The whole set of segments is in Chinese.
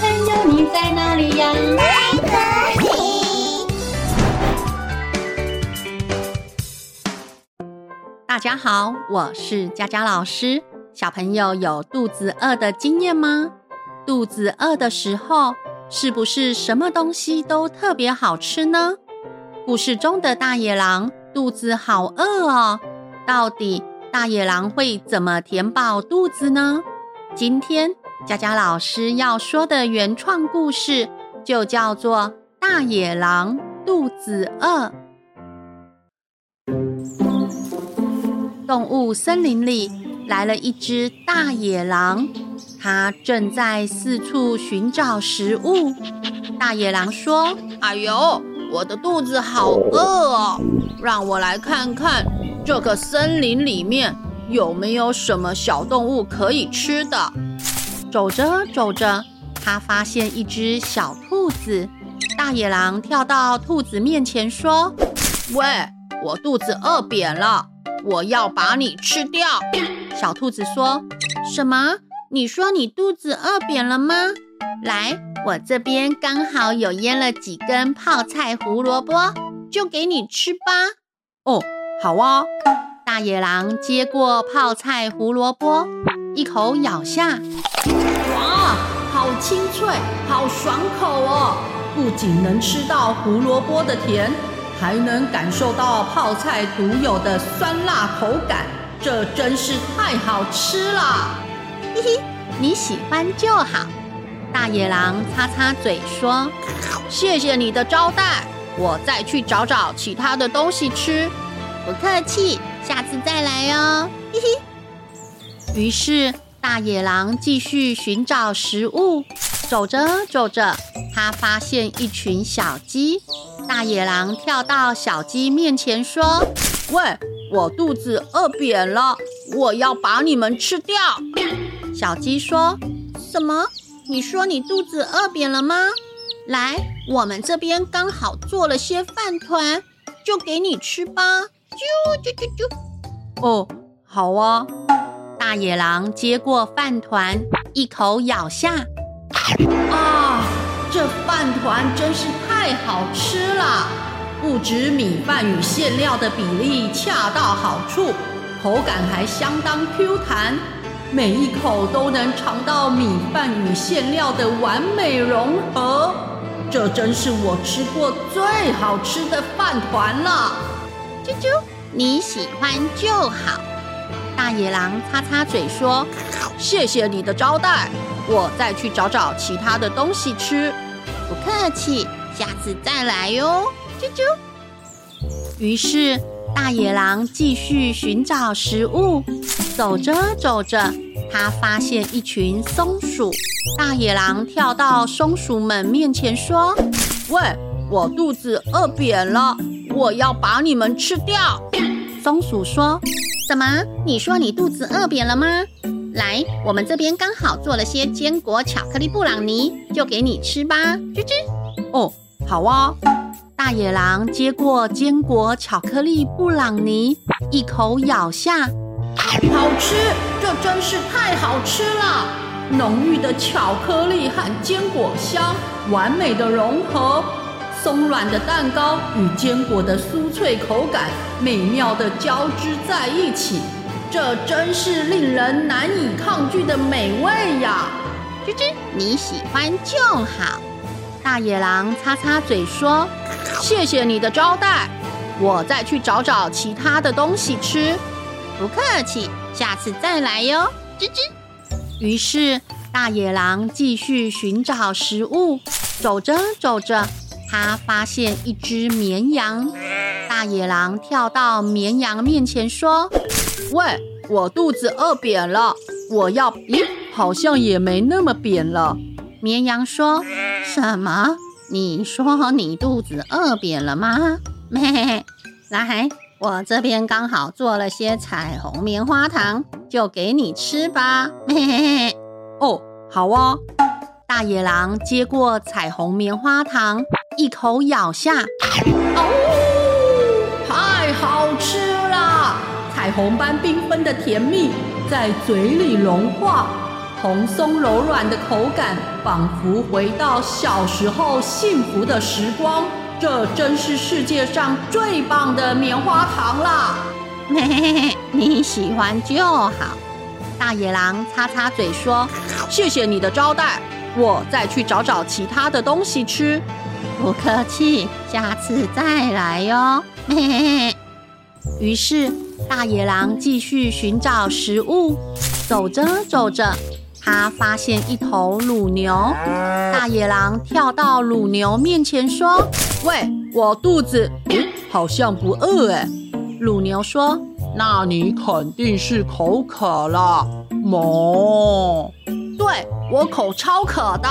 朋友，你在哪里呀？大家好，我是佳佳老师。小朋友有肚子饿的经验吗？肚子饿的时候，是不是什么东西都特别好吃呢？故事中的大野狼肚子好饿哦，到底大野狼会怎么填饱肚子呢？今天佳佳老师要说的原创故事就叫做《大野狼肚子饿》。动物森林里来了一只大野狼，它正在四处寻找食物。大野狼说：“哎呦，我的肚子好饿哦，让我来看看这个森林里面有没有什么小动物可以吃的。”走着走着，他发现一只小兔子。大野狼跳到兔子面前说：“喂，我肚子饿扁了。”我要把你吃掉！小兔子说：“什么？你说你肚子饿扁了吗？来，我这边刚好有腌了几根泡菜胡萝卜，就给你吃吧。”哦，好啊！大野狼接过泡菜胡萝卜，一口咬下，好清脆，好爽口哦！不仅能吃到胡萝卜的甜。还能感受到泡菜独有的酸辣口感，这真是太好吃了！嘿嘿，你喜欢就好。大野狼擦擦嘴说：“谢谢你的招待，我再去找找其他的东西吃。”不客气，下次再来哦。嘿嘿。于是大野狼继续寻找食物，走着走着，他发现一群小鸡。大野狼跳到小鸡面前说：“喂，我肚子饿扁了，我要把你们吃掉。”小鸡说：“什么？你说你肚子饿扁了吗？来，我们这边刚好做了些饭团，就给你吃吧。”啾啾啾啾。哦，好啊。大野狼接过饭团，一口咬下。啊！这饭团真是太好吃了，不止米饭与馅料的比例恰到好处，口感还相当 Q 弹，每一口都能尝到米饭与馅料的完美融合。这真是我吃过最好吃的饭团了。啾啾，你喜欢就好。大野狼擦擦嘴说：“谢谢你的招待。”我再去找找其他的东西吃。不客气，下次再来哟。啾啾。于是大野狼继续寻找食物，走着走着，他发现一群松鼠。大野狼跳到松鼠们面前说：“喂，我肚子饿扁了，我要把你们吃掉。”松鼠说：“怎么？你说你肚子饿扁了吗？”来，我们这边刚好做了些坚果巧克力布朗尼，就给你吃吧。吱吱。哦，好啊。大野狼接过坚果巧克力布朗尼，一口咬下，好吃，这真是太好吃了！浓郁的巧克力和坚果香完美的融合，松软的蛋糕与坚果的酥脆口感美妙的交织在一起。这真是令人难以抗拒的美味呀！吱吱，你喜欢就好。大野狼擦擦嘴说：“谢谢你的招待，我再去找找其他的东西吃。”不客气，下次再来哟。吱吱。于是大野狼继续寻找食物，走着走着，他发现一只绵羊。大野狼跳到绵羊面前说。喂，我肚子饿扁了，我要……咦，好像也没那么扁了。绵羊说：“什么？你说你肚子饿扁了吗？”咩，来，我这边刚好做了些彩虹棉花糖，就给你吃吧。咩，哦，好啊。大野狼接过彩虹棉花糖，一口咬下，哦，太好吃了！彩虹般缤纷的甜蜜在嘴里融化，蓬松柔软的口感，仿佛回到小时候幸福的时光。这真是世界上最棒的棉花糖啦！嘿嘿嘿，你喜欢就好。大野狼擦擦嘴说：“谢谢你的招待，我再去找找其他的东西吃。”不客气，下次再来哟。嘿嘿嘿。于是大野狼继续寻找食物，走着走着，他发现一头乳牛。大野狼跳到乳牛面前说。喂，我肚子好像不饿哎。乳牛说：“那你肯定是口渴了，哞。”对，我口超渴的。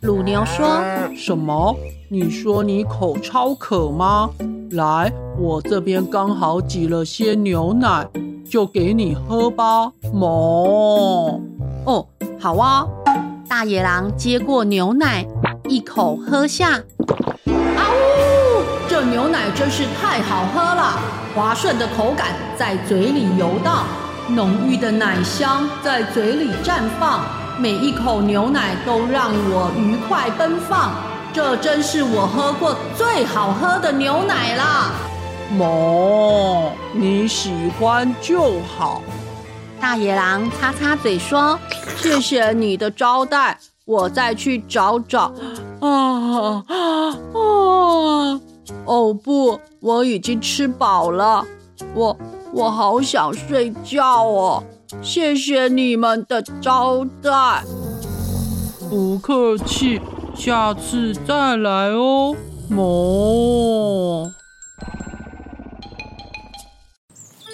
乳牛说：“什么？你说你口超渴吗？来，我这边刚好挤了些牛奶，就给你喝吧，哞。”哦，好啊。大野狼接过牛奶，一口喝下。啊呜这牛奶真是太好喝了，滑顺的口感在嘴里游荡，浓郁的奶香在嘴里绽放，每一口牛奶都让我愉快奔放。这真是我喝过最好喝的牛奶了。哞，你喜欢就好。大野狼擦擦嘴说：“谢谢你的招待，我再去找找。”啊啊啊！哦不，我已经吃饱了，我我好想睡觉哦。谢谢你们的招待，不客气，下次再来哦。哞。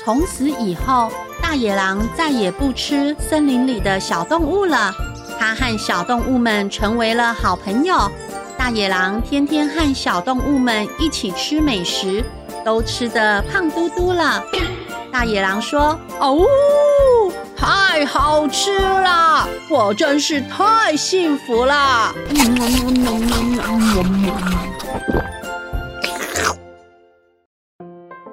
从此以后，大野狼再也不吃森林里的小动物了，它和小动物们成为了好朋友。大野狼天天和小动物们一起吃美食，都吃得胖嘟嘟了。大野狼说：“哦，太好吃了，我真是太幸福了。”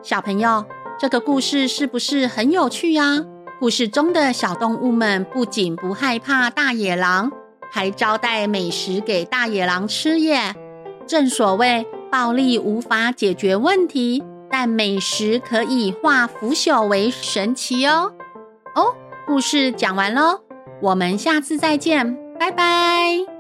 小朋友，这个故事是不是很有趣呀？故事中的小动物们不仅不害怕大野狼。还招待美食给大野狼吃耶！正所谓暴力无法解决问题，但美食可以化腐朽为神奇哦。哦，故事讲完喽，我们下次再见，拜拜。